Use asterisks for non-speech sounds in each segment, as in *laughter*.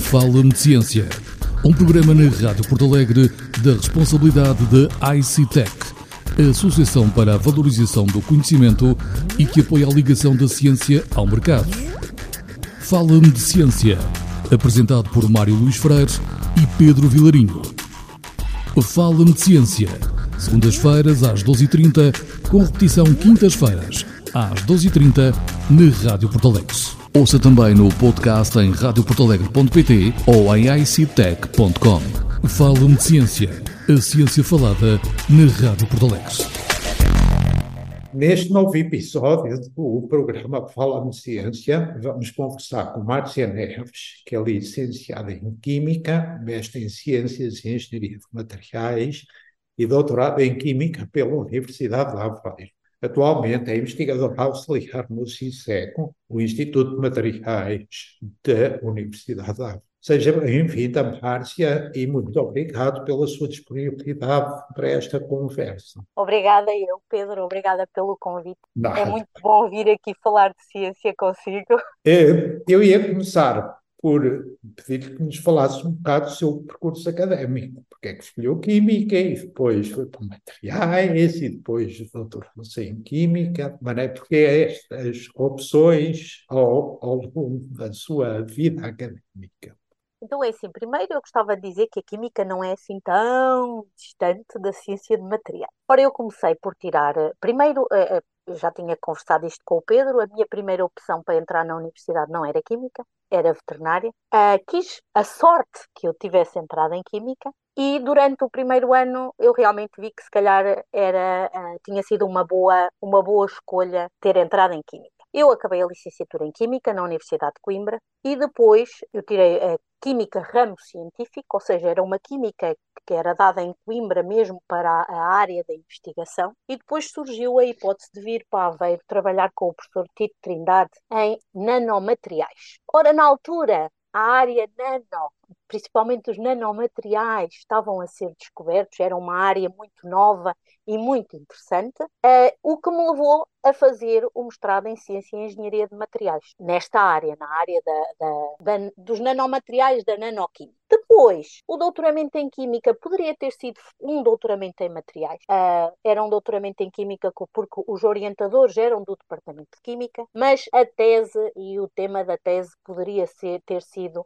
Fala-me de Ciência, um programa na Rádio Porto Alegre da responsabilidade da ICTEC, a Associação para a Valorização do Conhecimento e que apoia a ligação da ciência ao mercado. Fala-me de Ciência, apresentado por Mário Luís Freire e Pedro Vilarinho. Fala-me de Ciência, segundas-feiras às 12h30, com repetição quintas-feiras às 12h30 na Rádio Porto Alegre. Ouça também no podcast em radioportalegre.pt ou em ictech.com. Fala-me de Ciência, a ciência falada na Rádio Porto Alegre. Neste novo episódio do programa Fala-me Ciência, vamos conversar com Márcia Neves, que é licenciada em Química, mestre em Ciências e Engenharia de Materiais e doutorada em Química pela Universidade de Aveiro. Atualmente é investigadora auxiliar no CISECO, o Instituto de Materiais da Universidade de Aveiro. Seja bem-vinda, Márcia, e muito obrigado pela sua disponibilidade para esta conversa. Obrigada eu, Pedro, obrigada pelo convite. Nada. É muito bom vir aqui falar de ciência consigo. Eh, eu ia começar por pedir que nos falasse um bocado do seu percurso académico, porque é que escolheu Química e depois foi para Materiais e depois doutorou-se em Química, mas é porque estas opções ao, ao longo da sua vida académica. Então é assim, primeiro eu gostava de dizer que a química não é assim tão distante da ciência de material. Ora, eu comecei por tirar, eh, primeiro, eh, já tinha conversado isto com o Pedro, a minha primeira opção para entrar na universidade não era química, era veterinária. Uh, quis a sorte que eu tivesse entrado em química e durante o primeiro ano eu realmente vi que se calhar era, uh, tinha sido uma boa, uma boa escolha ter entrado em química. Eu acabei a licenciatura em Química na Universidade de Coimbra e depois eu tirei a Química ramo científico, ou seja, era uma química que era dada em Coimbra mesmo para a área da investigação, e depois surgiu a hipótese de vir para Aveiro trabalhar com o professor Tito Trindade em nanomateriais. Ora, na altura, a área nano, principalmente os nanomateriais, estavam a ser descobertos, era uma área muito nova e muito interessante, uh, o que me levou a fazer o mestrado em Ciência e Engenharia de Materiais, nesta área, na área da, da, da, dos nanomateriais da nanoquímica. Depois, o doutoramento em Química poderia ter sido um doutoramento em materiais. Uh, era um doutoramento em Química porque os orientadores eram do Departamento de Química, mas a tese e o tema da tese poderia ser, ter sido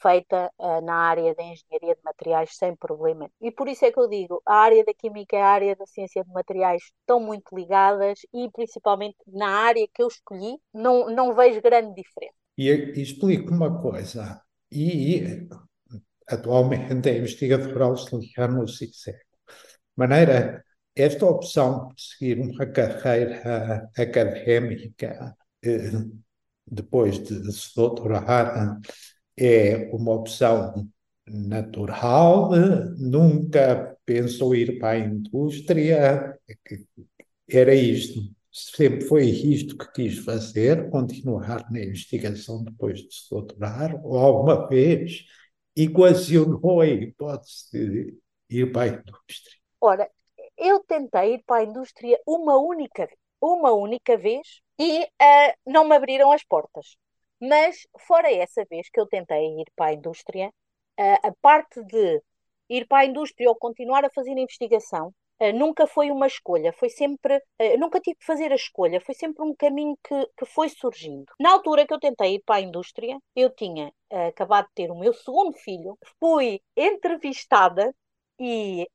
feita uh, na área da engenharia de materiais sem problema. E por isso é que eu digo, a área da química e a área da ciência de materiais estão muito ligadas e principalmente na área que eu escolhi não, não vejo grande diferença. E, e explico uma coisa, e atualmente é investigador auxiliar no CICEC. maneira, esta opção de seguir uma carreira académica eh, depois de se doutorar é uma opção natural, nunca pensou ir para a indústria, era isto, sempre foi isto que quis fazer, continuar na investigação depois de se doutorar, ou alguma vez equacionou a hipótese de ir para a indústria? Ora, eu tentei ir para a indústria uma única, uma única vez e uh, não me abriram as portas. Mas, fora essa vez que eu tentei ir para a indústria, a, parte de ir para a indústria ou continuar a fazer investigação nunca foi uma escolha, foi sempre. nunca tive que fazer a escolha, foi sempre um caminho que, que foi surgindo. Na altura que eu tentei ir para a indústria, eu tinha acabado de ter o meu segundo filho, fui entrevistada e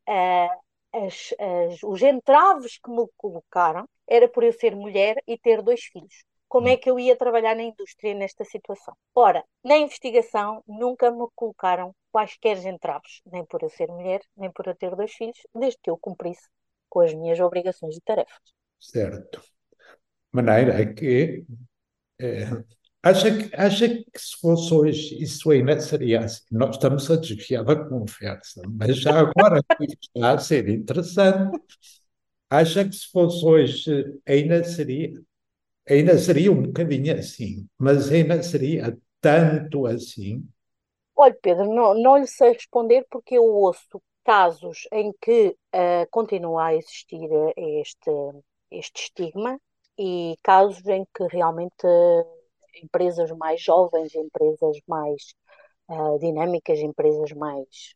as, as, os entraves que me colocaram era por eu ser mulher e ter dois filhos como é que eu ia trabalhar na indústria nesta situação. Ora, na investigação nunca me colocaram quaisquer entraves, nem por eu ser mulher, nem por eu ter dois filhos, desde que eu cumprisse com as minhas obrigações e tarefas. Certo. Maneira que é, acha, que acha que se fosse hoje isso ainda seria assim. Nós estamos a desviar da conversa, mas já agora está a ser interessante, acha que se fosse hoje ainda seria ainda seria um bocadinho assim, mas ainda seria tanto assim? Olha, Pedro, não, não lhe sei responder porque eu ouço casos em que uh, continua a existir este, este estigma e casos em que realmente uh, empresas mais jovens, empresas mais uh, dinâmicas, empresas mais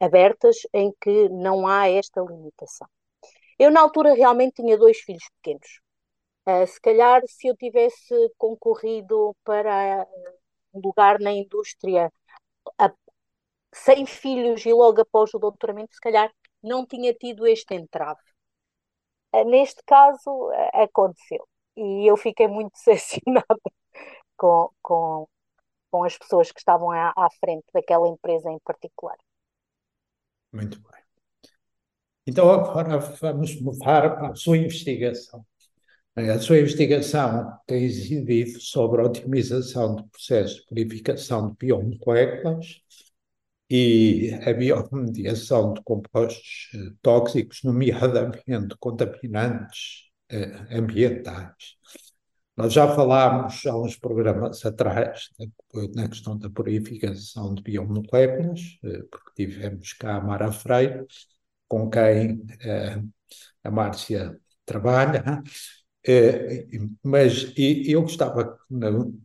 abertas, em que não há esta limitação. Eu, na altura, realmente tinha dois filhos pequenos. Uh, se calhar, se eu tivesse concorrido para um lugar na indústria a, sem filhos e logo após o doutoramento, se calhar não tinha tido este entrave. Uh, neste caso, uh, aconteceu. E eu fiquei muito *laughs* decepcionada com, com, com as pessoas que estavam à, à frente daquela empresa em particular. Muito bem. Então, agora vamos mudar para a sua investigação. A sua investigação tem incidido sobre a otimização de processos de purificação de biomoléculas e a bioremediação de compostos eh, tóxicos, nomeadamente contaminantes eh, ambientais. Nós já falámos há uns programas atrás na questão da purificação de biomoléculas, eh, porque tivemos cá a Mara Freire, com quem eh, a Márcia trabalha, eh, mas eu gostava que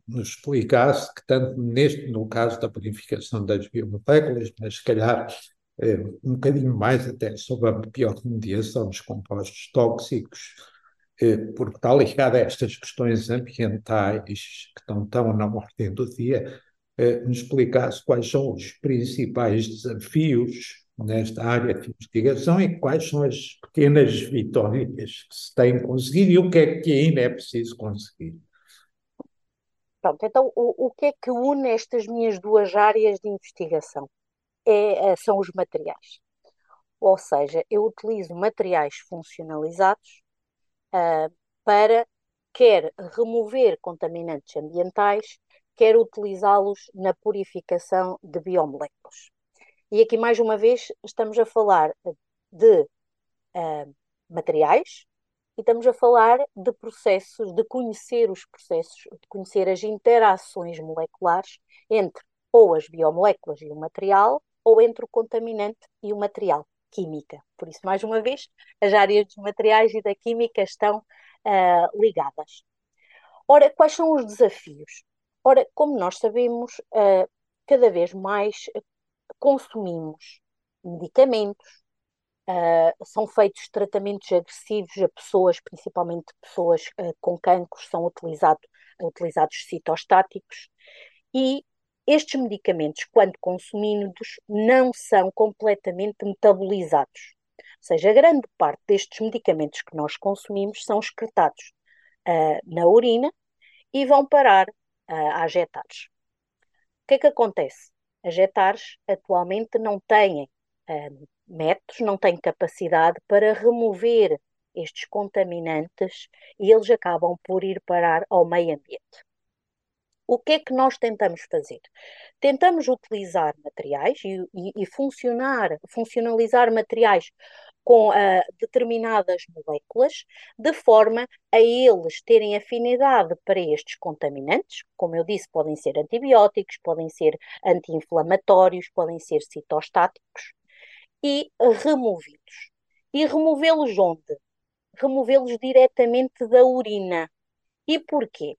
nos explicasse que tanto neste, no caso da purificação das biomoléculas, mas se calhar um bocadinho mais até sobre a bioremediação dos compostos tóxicos, porque está ligado a estas questões ambientais que estão tão na ordem do dia, nos explicasse quais são os principais desafios nesta área de investigação e quais são as pequenas vitórias que se têm conseguido e o que é que ainda é preciso conseguir. Pronto, então o, o que é que une estas minhas duas áreas de investigação? É, são os materiais. Ou seja, eu utilizo materiais funcionalizados uh, para quer remover contaminantes ambientais, quer utilizá-los na purificação de biomoléculas. E aqui, mais uma vez, estamos a falar de uh, materiais e estamos a falar de processos, de conhecer os processos, de conhecer as interações moleculares entre ou as biomoléculas e o material, ou entre o contaminante e o material, química. Por isso, mais uma vez, as áreas dos materiais e da química estão uh, ligadas. Ora, quais são os desafios? Ora, como nós sabemos, uh, cada vez mais consumimos medicamentos, uh, são feitos tratamentos agressivos a pessoas, principalmente pessoas uh, com cancros, são utilizado, utilizados citostáticos, e estes medicamentos, quando consumidos, não são completamente metabolizados. Ou seja, grande parte destes medicamentos que nós consumimos são excretados uh, na urina e vão parar uh, a jetares. O que é que acontece? As JETARs atualmente não têm uh, métodos, não têm capacidade para remover estes contaminantes e eles acabam por ir parar ao meio ambiente. O que é que nós tentamos fazer? Tentamos utilizar materiais e, e, e funcionar, funcionalizar materiais com uh, determinadas moléculas, de forma a eles terem afinidade para estes contaminantes. Como eu disse, podem ser antibióticos, podem ser anti-inflamatórios, podem ser citostáticos, e removi-los. E removê-los onde? Removê-los diretamente da urina. E porquê?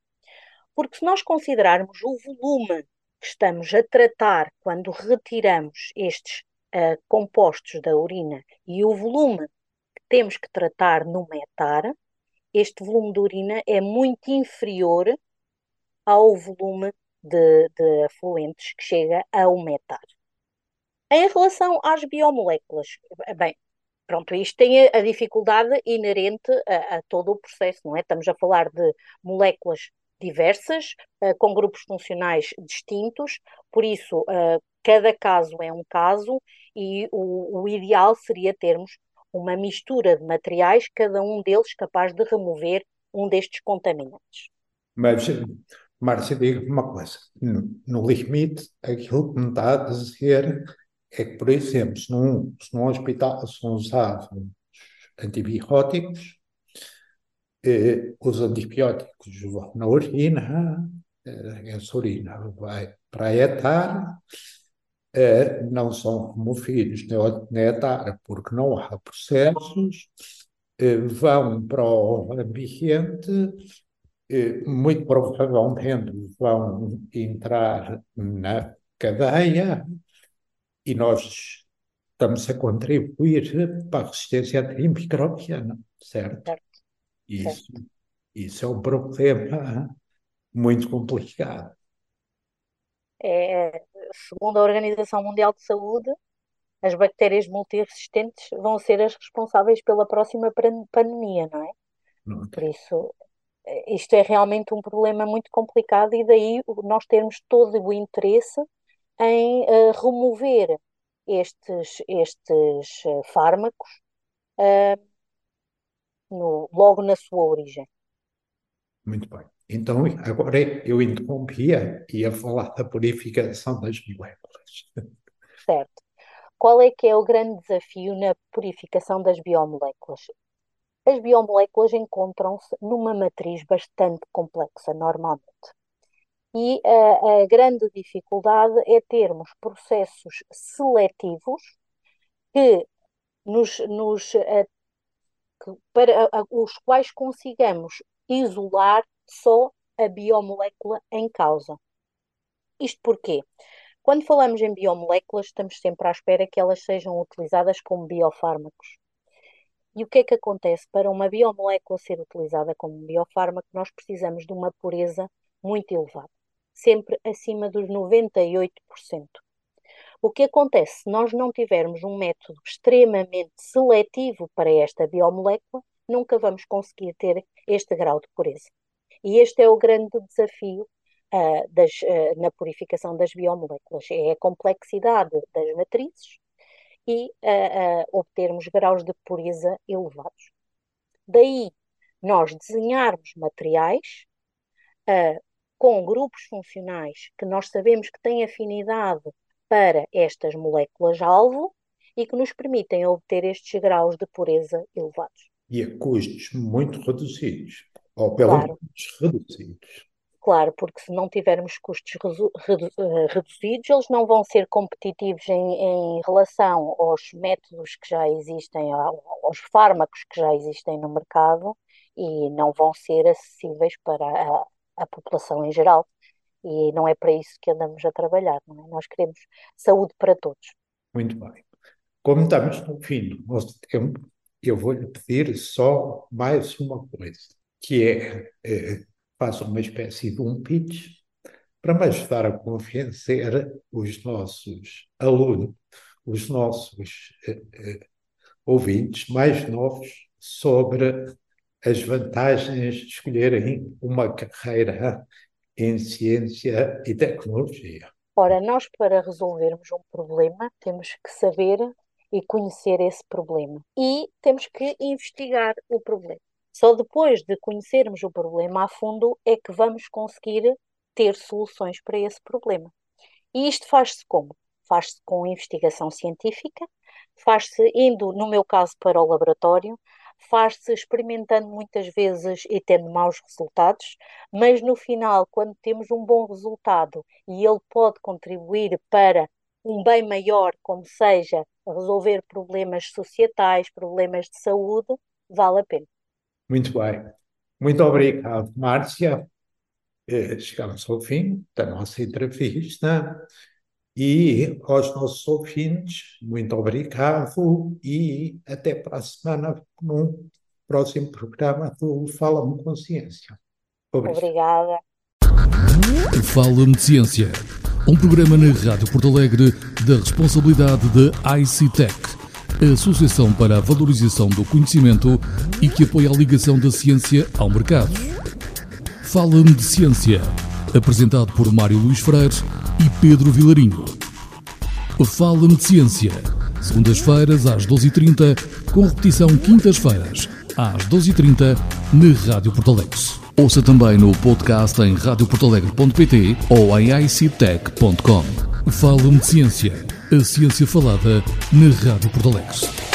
Porque se nós considerarmos o volume que estamos a tratar quando retiramos estes compostos da urina e o volume que temos que tratar no metar, este volume de urina é muito inferior ao volume de, de afluentes que chega ao metar. Em relação às biomoléculas, bem, pronto, isto tem a, dificuldade inerente a, a, todo o processo, não é? Estamos a falar de moléculas diversas, uh, com grupos funcionais distintos, por isso uh, cada caso é um caso e o, o ideal seria termos uma mistura de materiais, cada um deles capaz de remover um destes contaminantes. Mas, Márcia, diga uma coisa: no, no limite, aquilo que me está a dizer é que, por exemplo, se num, se num hospital são usados antibióticos, eh, os antibióticos vão na urina, eh, essa urina vai para a etar, não são removidos na etar porque não há processos, é, vão para o ambiente, é, muito provavelmente vão entrar na cadeia e nós estamos a contribuir para a resistência antimicrobiana, certo? certo. Isso, certo. isso é um problema muito complicado. É, segundo a Organização Mundial de Saúde, as bactérias multiresistentes vão ser as responsáveis pela próxima pandemia, não é? Não. Por isso, eh, isto é realmente um problema muito complicado e daí nós termos todo o interesse em uh, remover estes, estes uh, fármacos uh, no, logo na sua origem. Muito bem. Então, agora eu interrompia e ia falar da purificação das moléculas. Certo. Qual é que é o grande desafio na purificação das biomoléculas? As biomoléculas encontram-se numa matriz bastante complexa, normalmente. E a, a grande dificuldade é termos processos seletivos que nos, nos que, para os quais consigamos isolar só a biomolécula em causa. Isto porquê? Quando falamos em biomoléculas, estamos sempre à espera que elas sejam utilizadas como biofármacos. E o que é que acontece? Para uma biomolécula ser utilizada como biofármaco, nós precisamos de uma pureza muito elevada, sempre acima dos 98%. O que acontece se nós não tivermos um método extremamente seletivo para esta biomolécula, nunca vamos conseguir ter este grau de pureza. E este é o grande desafio uh, das, uh, na purificação das biomoléculas, é a complexidade das matrizes e uh, obtermos graus de pureza elevados. Daí nós desenharmos materiais com grupos funcionais que nós sabemos que têm afinidade para estas moléculas-alvo e que nos permitem obter estes graus de pureza elevados. E a custos muito reduzidos, ou pelo claro. menos reduzidos. Claro, porque se não tivermos custos eh, reduzidos, eles não vão ser competitivos em, em, relação aos métodos que já existem, aos fármacos que já existem no mercado e não vão ser acessíveis para a, a população em geral. E não é para isso que andamos a trabalhar, não é? Nós queremos saúde para todos. Muito bem. Como estamos no fim do nosso tempo, eu vou-lhe pedir só mais uma coisa, que é, é faça uma espécie de um pitch para me ajudar a convencer os nossos alunos, os nossos eh, eh, ouvintes mais novos sobre as vantagens de escolherem uma carreira em ciência e tecnologia. Ora, nós para resolvermos um problema temos que saber e conhecer esse problema e temos que investigar o problema. Só depois de conhecermos o problema a fundo é que vamos conseguir ter soluções para esse problema. E isto faz-se como? Faz-se com investigação científica, faz-se indo, no meu caso, para o laboratório, faz-se experimentando muitas vezes e tendo maus resultados, mas no final, quando temos um bom resultado e ele pode contribuir para um bem maior, como seja resolver problemas societais, problemas de saúde, vale a pena. Muito bem. Muito obrigado, Márcia. Eh, chegamos ao fim da nossa entrevista e aos nossos ouvintes, muito obrigado e até para a semana no próximo programa do Fala-me Consciência. Obrigado. Obrigada. Fala-me de Ciência, um programa na Rádio Porto Alegre da responsabilidade da ICTEC a Associação para a Valorização do Conhecimento e que apoia a ligação da ciência ao mercado. Fala-me de Ciência, apresentado por Mário Luís Freire e Pedro Vilarinho. Fala-me de Ciência, segundas-feiras às 12h30, com repetição quintas-feiras às 12h30 na Rádio Porto Alegre. Ouça também no podcast em radioportalegre.pt ou em ictech.com. Fala-me de Ciência a ciência falada na Rádio Porto Alegre.